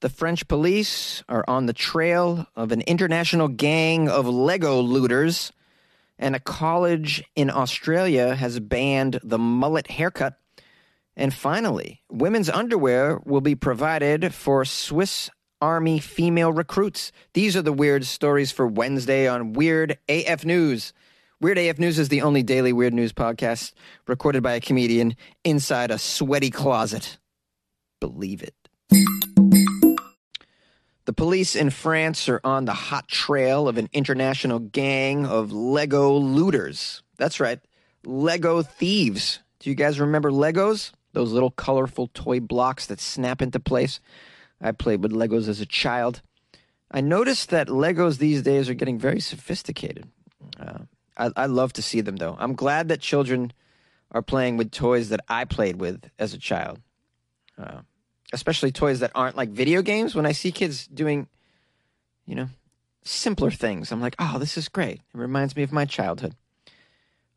The French police are on the trail of an international gang of Lego looters, and a college in Australia has banned the mullet haircut. And finally, women's underwear will be provided for Swiss Army female recruits. These are the weird stories for Wednesday on Weird AF News. Weird AF News is the only daily weird news podcast recorded by a comedian inside a sweaty closet. Believe it. The police in France are on the hot trail of an international gang of Lego looters. That's right, Lego thieves. Do you guys remember Legos? Those little colorful toy blocks that snap into place. I played with Legos as a child. I noticed that Legos these days are getting very sophisticated. Uh, I, I love to see them, though. I'm glad that children are playing with toys that I played with as a child. Uh, especially toys that aren't like video games. When I see kids doing, you know, simpler things, I'm like, oh, this is great. It reminds me of my childhood.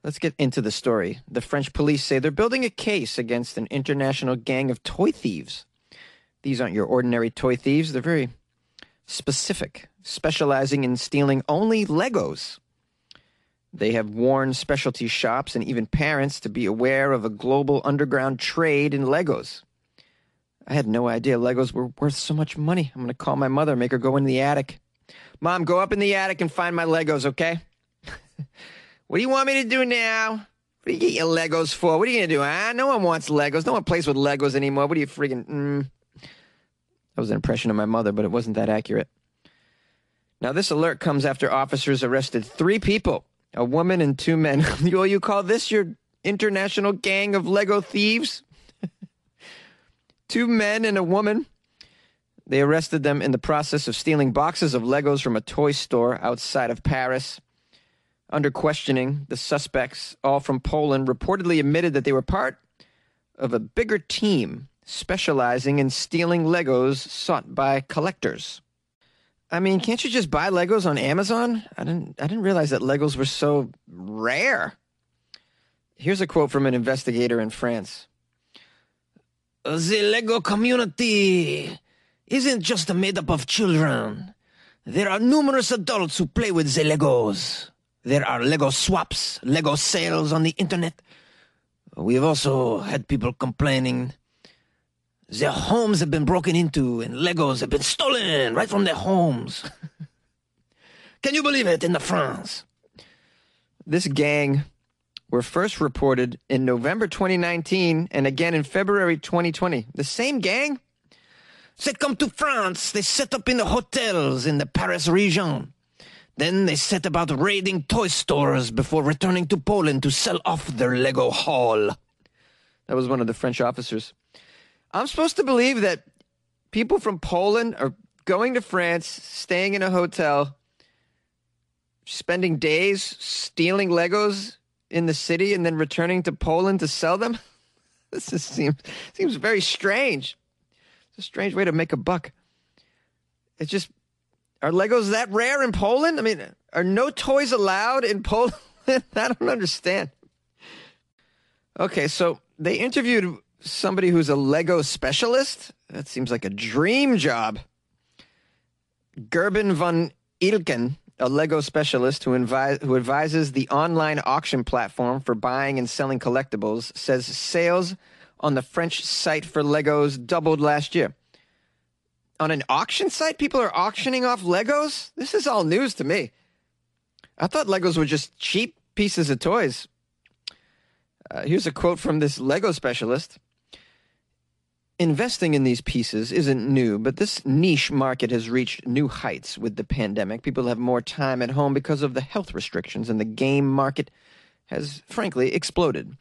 Let's get into the story. The French police say they're building a case against an international gang of toy thieves. These aren't your ordinary toy thieves, they're very specific, specializing in stealing only Legos. They have warned specialty shops and even parents to be aware of a global underground trade in Legos. I had no idea Legos were worth so much money. I'm going to call my mother, make her go in the attic. Mom, go up in the attic and find my Legos, okay? what do you want me to do now? What do you get your Legos for? What are you going to do? Ah, no one wants Legos. No one plays with Legos anymore. What are you freaking. Mm. That was an impression of my mother, but it wasn't that accurate. Now, this alert comes after officers arrested three people a woman and two men. you, you call this your international gang of Lego thieves? Two men and a woman. They arrested them in the process of stealing boxes of Legos from a toy store outside of Paris. Under questioning, the suspects, all from Poland, reportedly admitted that they were part of a bigger team specializing in stealing Legos sought by collectors. I mean, can't you just buy Legos on Amazon? I didn't I didn't realize that Legos were so rare. Here's a quote from an investigator in France. The Lego community isn't just made up of children. There are numerous adults who play with the Legos. There are Lego swaps, Lego sales on the internet. We've also had people complaining their homes have been broken into and Legos have been stolen right from their homes. Can you believe it in the France? This gang were first reported in November 2019 and again in February 2020. The same gang? They come to France. They set up in the hotels in the Paris region. Then they set about raiding toy stores before returning to Poland to sell off their Lego haul. That was one of the French officers. I'm supposed to believe that people from Poland are going to France, staying in a hotel, spending days stealing Legos in the city, and then returning to Poland to sell them. This is, seems seems very strange. It's a strange way to make a buck. It's just are Legos that rare in Poland? I mean, are no toys allowed in Poland? I don't understand. Okay, so they interviewed somebody who's a Lego specialist? That seems like a dream job. Gerben van Ilken, a Lego specialist who, who advises the online auction platform for buying and selling collectibles, says sales on the French site for Legos doubled last year. On an auction site, people are auctioning off Legos? This is all news to me. I thought Legos were just cheap pieces of toys. Uh, here's a quote from this Lego specialist. Investing in these pieces isn't new, but this niche market has reached new heights with the pandemic. People have more time at home because of the health restrictions, and the game market has frankly exploded.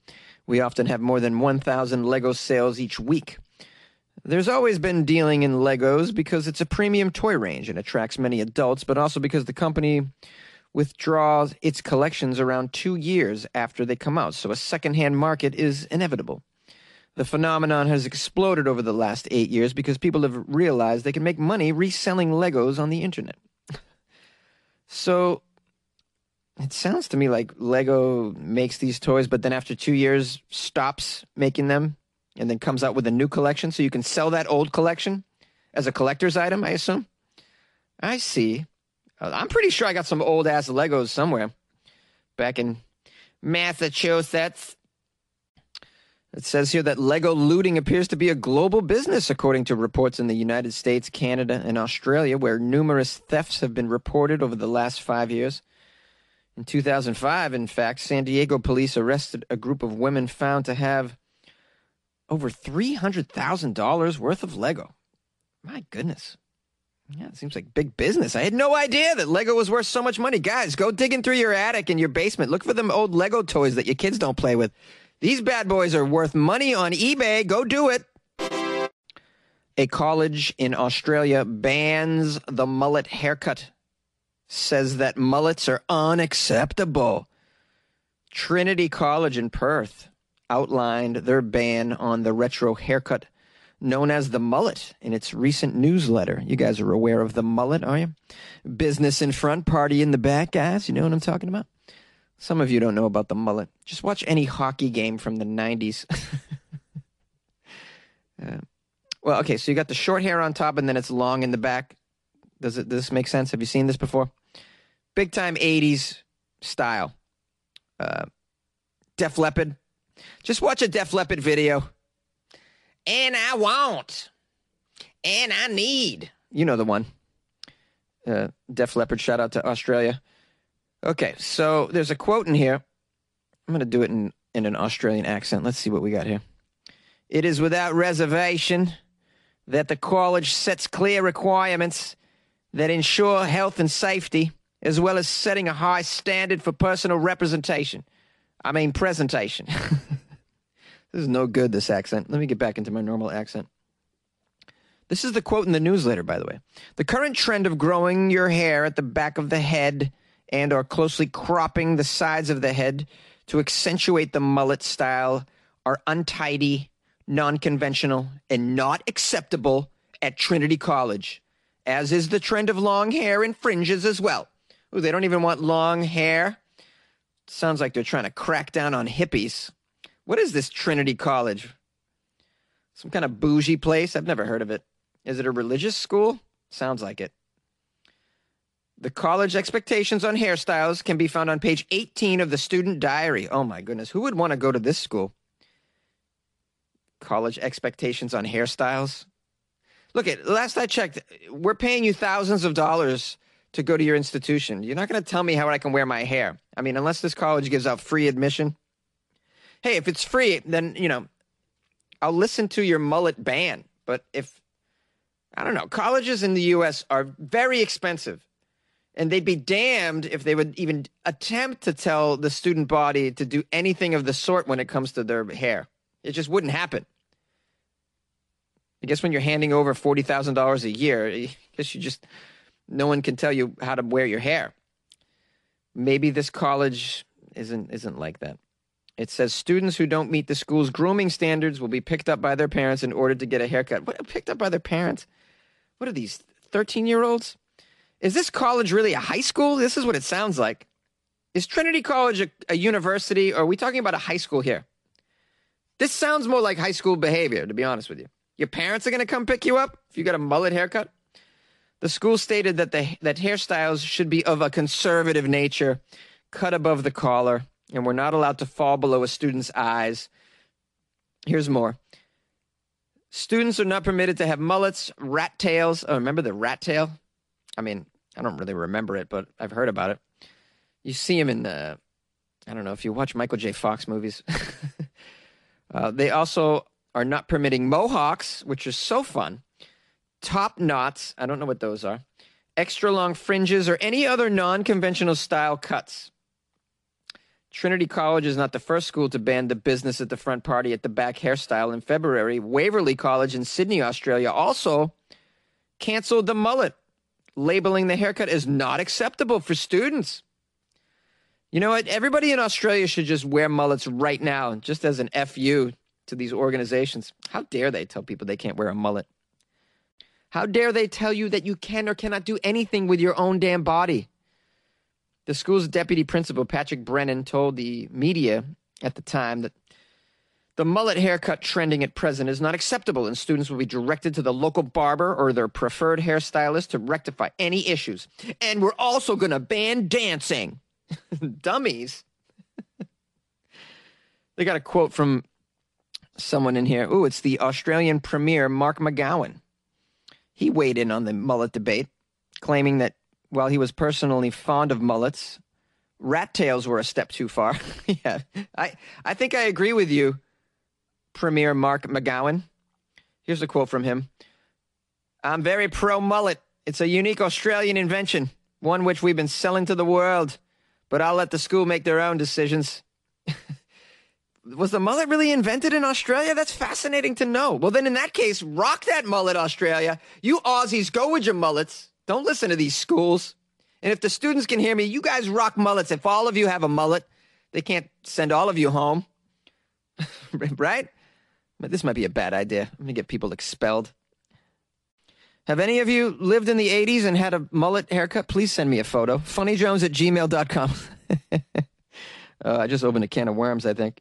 We often have more than 1,000 Lego sales each week. There's always been dealing in Legos because it's a premium toy range and attracts many adults, but also because the company withdraws its collections around two years after they come out, so a secondhand market is inevitable. The phenomenon has exploded over the last eight years because people have realized they can make money reselling Legos on the internet. so it sounds to me like Lego makes these toys, but then after two years stops making them and then comes out with a new collection so you can sell that old collection As a collector's item, I assume? I see. Uh, I'm pretty sure I got some old ass Legos somewhere back in Massachusetts. It says here that Lego looting appears to be a global business, according to reports in the United States, Canada, and Australia, where numerous thefts have been reported over the last five years. In 2005, in fact, San Diego police arrested a group of women found to have over $300,000 worth of Lego. My goodness. Yeah, it seems like big business. I had no idea that Lego was worth so much money. Guys, go digging through your attic and your basement. Look for them old Lego toys that your kids don't play with. These bad boys are worth money on eBay. Go do it. A college in Australia bans the mullet haircut, says that mullets are unacceptable. Trinity College in Perth outlined their ban on the retro haircut known as the mullet in its recent newsletter. You guys are aware of the mullet, are you? Business in front, party in the back, guys. You know what I'm talking about? Some of you don't know about the mullet. Just watch any hockey game from the 90s. uh, well, okay, so you got the short hair on top and then it's long in the back. Does it does this make sense? Have you seen this before? Big time 80s style. Uh, Def Leppard. Just watch a Def Leppard video and I want, and I need. You know the one. Uh, Def Leppard, shout out to Australia. Okay, so there's a quote in here. I'm going to do it in, in an Australian accent. Let's see what we got here. It is without reservation that the college sets clear requirements that ensure health and safety, as well as setting a high standard for personal representation. I mean, presentation. This is no good, this accent. Let me get back into my normal accent. This is the quote in the newsletter, by the way. The current trend of growing your hair at the back of the head and or closely cropping the sides of the head to accentuate the mullet style are untidy, non-conventional, and not acceptable at Trinity College, as is the trend of long hair and fringes as well. Ooh, they don't even want long hair. Sounds like they're trying to crack down on hippies. What is this Trinity College? Some kind of bougie place? I've never heard of it. Is it a religious school? Sounds like it. The college expectations on hairstyles can be found on page 18 of the student diary. Oh my goodness, who would want to go to this school? College expectations on hairstyles? Look at last I checked, we're paying you thousands of dollars to go to your institution. You're not going to tell me how I can wear my hair. I mean, unless this college gives out free admission hey, if it's free, then you know, I'll listen to your mullet ban. But if I don't know, colleges in the U.S. are very expensive, and they'd be damned if they would even attempt to tell the student body to do anything of the sort when it comes to their hair. It just wouldn't happen. I guess when you're handing over forty thousand dollars a year, I guess you just no one can tell you how to wear your hair. Maybe this college isn't isn't like that. It says students who don't meet the school's grooming standards will be picked up by their parents in order to get a haircut. What, picked up by their parents? What are these, 13 year olds? Is this college really a high school? This is what it sounds like. Is Trinity College a, a university, or are we talking about a high school here? This sounds more like high school behavior, to be honest with you. Your parents are going to come pick you up if you got a mullet haircut? The school stated that, the, that hairstyles should be of a conservative nature, cut above the collar and we're not allowed to fall below a student's eyes. Here's more. Students are not permitted to have mullets, rat tails. Oh, remember the rat tail? I mean, I don't really remember it, but I've heard about it. You see him in the, I don't know if you watch Michael J. Fox movies. uh, they also are not permitting mohawks, which is so fun, top knots. I don't know what those are. Extra long fringes or any other non conventional style cuts. Trinity College is not the first school to ban the business at the front party at the back hairstyle in February. Waverley College in Sydney, Australia also canceled the mullet, labeling the haircut as not acceptable for students. You know what? Everybody in Australia should just wear mullets right now, just as an FU to these organizations. How dare they tell people they can't wear a mullet? How dare they tell you that you can or cannot do anything with your own damn body? The school's deputy principal, Patrick Brennan, told the media at the time that The mullet haircut trending at present is not acceptable, and students will be directed to the local barber or their preferred hairstylist to rectify any issues. And we're also going to ban dancing. Dummies. they got a quote from someone in here. Ooh, it's the Australian Premier, Mark McGowan. He weighed in on the mullet debate, claiming that while he was personally fond of mullets, rat tails were a step too far. yeah, I, I think I agree with you Premier Mark McGowan. Here's a quote from him I'm very pro mullet. It's a unique Australian invention, one which we've been selling to the world, but I'll let the school make their own decisions. Was the mullet really invented in Australia? That's fascinating to know. Well, then in that case, rock that mullet, Australia. You Aussies, go with your mullets. Don't listen to these schools. And if the students can hear me, you guys rock mullets. If all of you have a mullet, they can't send all of you home. right? This might be a bad idea. I'm going to get people expelled. Have any of you lived in the 80s and had a mullet haircut? Please send me a photo. Funnyjones at gmail.com. uh, I just opened a can of worms, I think.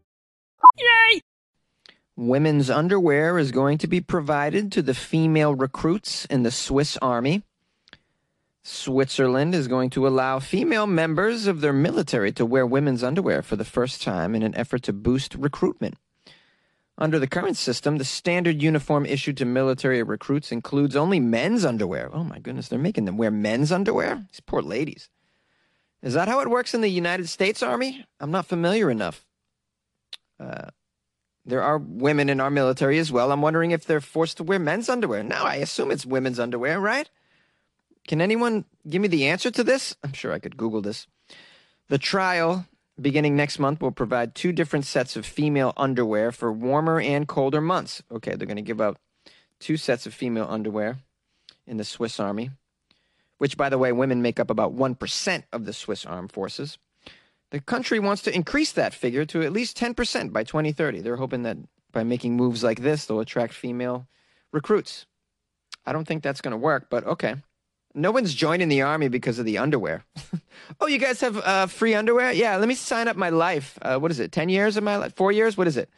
Women's underwear is going to be provided to the female recruits in the Swiss Army. Switzerland is going to allow female members of their military to wear women's underwear for the first time in an effort to boost recruitment. Under the current system, the standard uniform issued to military recruits includes only men's underwear. Oh my goodness, they're making them wear men's underwear? These poor ladies. Is that how it works in the United States Army? I'm not familiar enough. Uh, there are women in our military as well. I'm wondering if they're forced to wear men's underwear. Now, I assume it's women's underwear, right? Can anyone give me the answer to this? I'm sure I could Google this. The trial, beginning next month, will provide two different sets of female underwear for warmer and colder months. Okay, they're going to give out two sets of female underwear in the Swiss Army, which, by the way, women make up about 1% of the Swiss armed forces. The country wants to increase that figure to at least 10% by 2030. They're hoping that by making moves like this, they'll attract female recruits. I don't think that's going to work, but okay. No one's joining the army because of the underwear. oh, you guys have uh, free underwear? Yeah, let me sign up my life. Uh, what is it? 10 years of my life? Four years? What is it?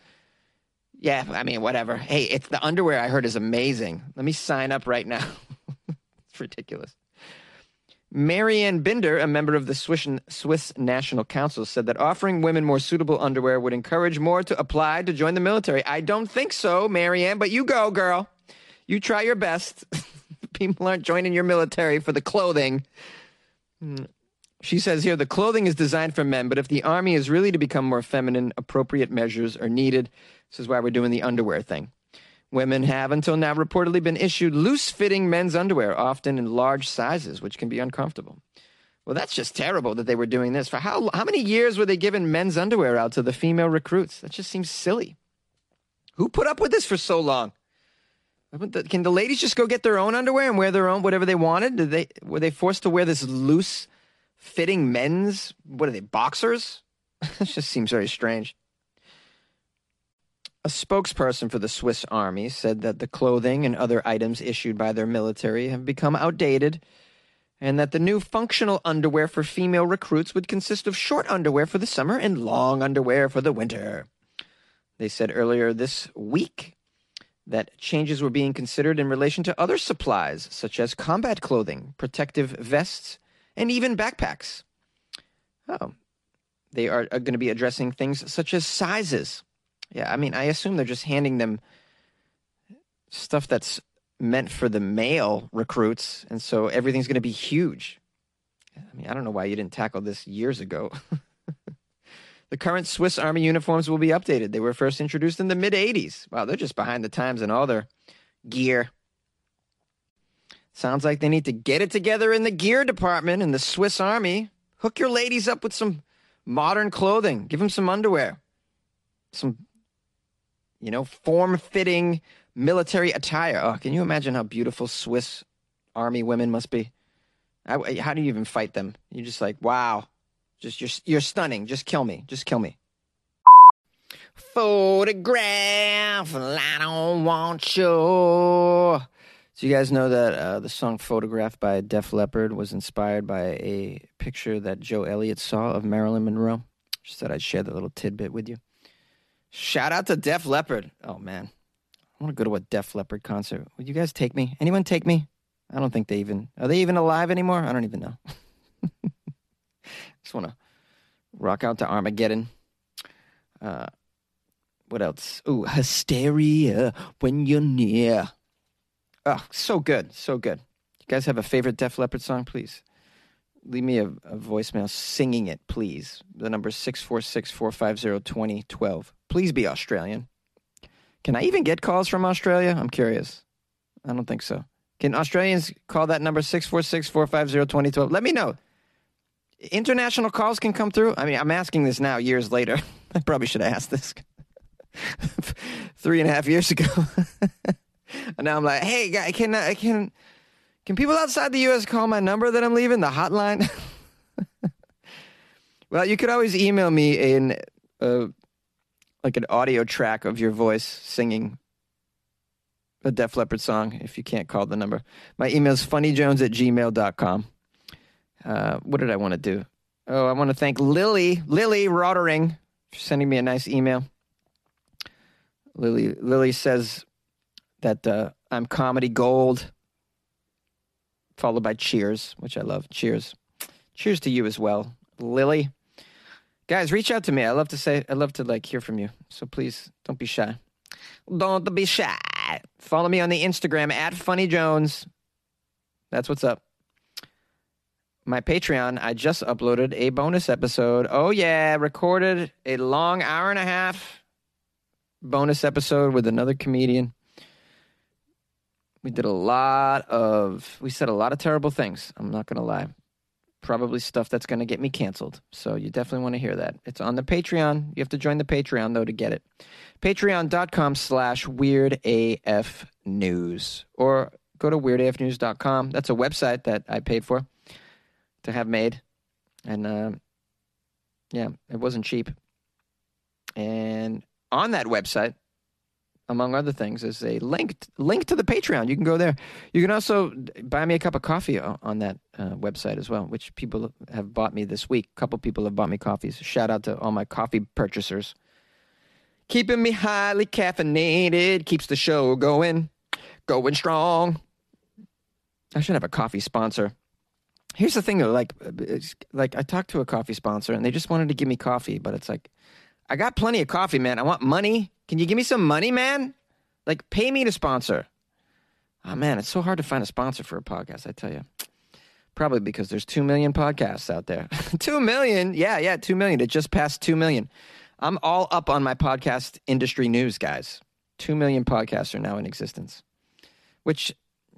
Yeah, I mean, whatever. Hey, it's the underwear I heard is amazing. Let me sign up right now. it's ridiculous. Marianne Binder, a member of the Swiss, Swiss National Council, said that offering women more suitable underwear would encourage more to apply to join the military. I don't think so, Marianne, but you go, girl. You try your best. People aren't joining your military for the clothing. Hmm. She says here the clothing is designed for men, but if the army is really to become more feminine, appropriate measures are needed. This is why we're doing the underwear thing. Women have until now reportedly been issued loose fitting men's underwear, often in large sizes, which can be uncomfortable. Well, that's just terrible that they were doing this. For how, how many years were they giving men's underwear out to the female recruits? That just seems silly. Who put up with this for so long? Can the ladies just go get their own underwear and wear their own whatever they wanted? Did they were they forced to wear this loose fitting men's what are they boxers? it just seems very strange. A spokesperson for the Swiss army said that the clothing and other items issued by their military have become outdated and that the new functional underwear for female recruits would consist of short underwear for the summer and long underwear for the winter. They said earlier this week that changes were being considered in relation to other supplies, such as combat clothing, protective vests, and even backpacks. Oh, they are, are going to be addressing things such as sizes yeah, I mean, I assume they're just handing them stuff that's meant for the male recruits, and so everything's going to be huge. I mean, I don't know why you didn't tackle this years ago. the current Swiss Army uniforms will be updated. They were first introduced in the mid 80s. Wow, they're just behind the times in all their gear. Sounds like they need to get it together in the gear department in the Swiss Army. Hook your ladies up with some modern clothing. Give them some underwear, some You know, form fitting military attire. Oh, can you imagine how beautiful Swiss army women must be? How, how do you even fight them? You're just like, wow, just you're you're stunning. Just kill me. Just kill me. Photograph, I don't want you. So you guys know that uh, the song "Photograph" by Def Leppard was inspired by a picture that Joe Elliott saw of Marilyn Monroe. Just thought I'd share that little tidbit with you. Shout out to Def Leppard. Oh man, I want to go to a Def Leppard concert. Would you guys take me? Anyone take me? I don't think they even are they even alive anymore? I don't even know. Just want to rock out to Armageddon. Uh, what else? Ooh, hysteria when you're near. Oh, so good, so good. You guys have a favorite Def Leppard song, please? Leave me a, a voicemail singing it, please. The number is 646 450 2012. Please be Australian. Can I even get calls from Australia? I'm curious. I don't think so. Can Australians call that number 646 450 2012? Let me know. International calls can come through. I mean, I'm asking this now, years later. I probably should have asked this three and a half years ago. and now I'm like, hey, I can uh, can can people outside the U.S. call my number that I'm leaving, the hotline? well, you could always email me in uh, like an audio track of your voice singing a Def Leppard song if you can't call the number. My email is funnyjones at gmail.com. Uh, what did I want to do? Oh, I want to thank Lily, Lily Rottering, for sending me a nice email. Lily, Lily says that uh, I'm comedy gold, followed by cheers, which I love. Cheers. Cheers to you as well, Lily. Guys, reach out to me. I love to say, I love to like hear from you. So please don't be shy. Don't be shy. Follow me on the Instagram at Funny Jones. That's what's up. My Patreon, I just uploaded a bonus episode. Oh, yeah, recorded a long hour and a half bonus episode with another comedian. We did a lot of, we said a lot of terrible things. I'm not going to lie. Probably stuff that's going to get me canceled. So you definitely want to hear that. It's on the Patreon. You have to join the Patreon, though, to get it. Patreon.com slash Weird AF News. Or go to weirdafnews.com. That's a website that I paid for to have made. And uh, yeah, it wasn't cheap. And on that website, among other things, is a link link to the Patreon. You can go there. You can also buy me a cup of coffee on that uh, website as well, which people have bought me this week. A couple people have bought me coffees. Shout out to all my coffee purchasers. Keeping me highly caffeinated keeps the show going, going strong. I should have a coffee sponsor. Here's the thing though, like, like I talked to a coffee sponsor and they just wanted to give me coffee, but it's like, I got plenty of coffee, man. I want money. Can you give me some money, man? Like, pay me to sponsor. Oh man, it's so hard to find a sponsor for a podcast. I tell you, probably because there's two million podcasts out there. two million, yeah, yeah, two million. It just passed two million. I'm all up on my podcast industry news, guys. Two million podcasts are now in existence, which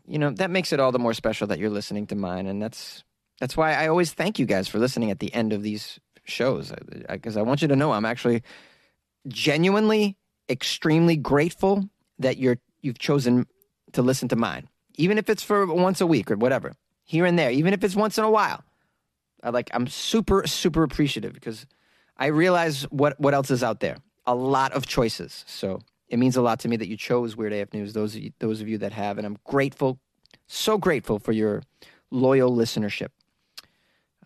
you know that makes it all the more special that you're listening to mine, and that's that's why I always thank you guys for listening at the end of these shows because I, I, I want you to know I'm actually genuinely extremely grateful that you're you've chosen to listen to mine, even if it's for once a week or whatever, here and there, even if it's once in a while. I like I'm super super appreciative because I realize what what else is out there. A lot of choices. So it means a lot to me that you chose Weird AF News. Those of you, those of you that have, and I'm grateful, so grateful for your loyal listenership.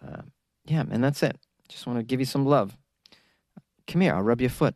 Uh, yeah, and that's it. Just want to give you some love. Come here, I'll rub your foot.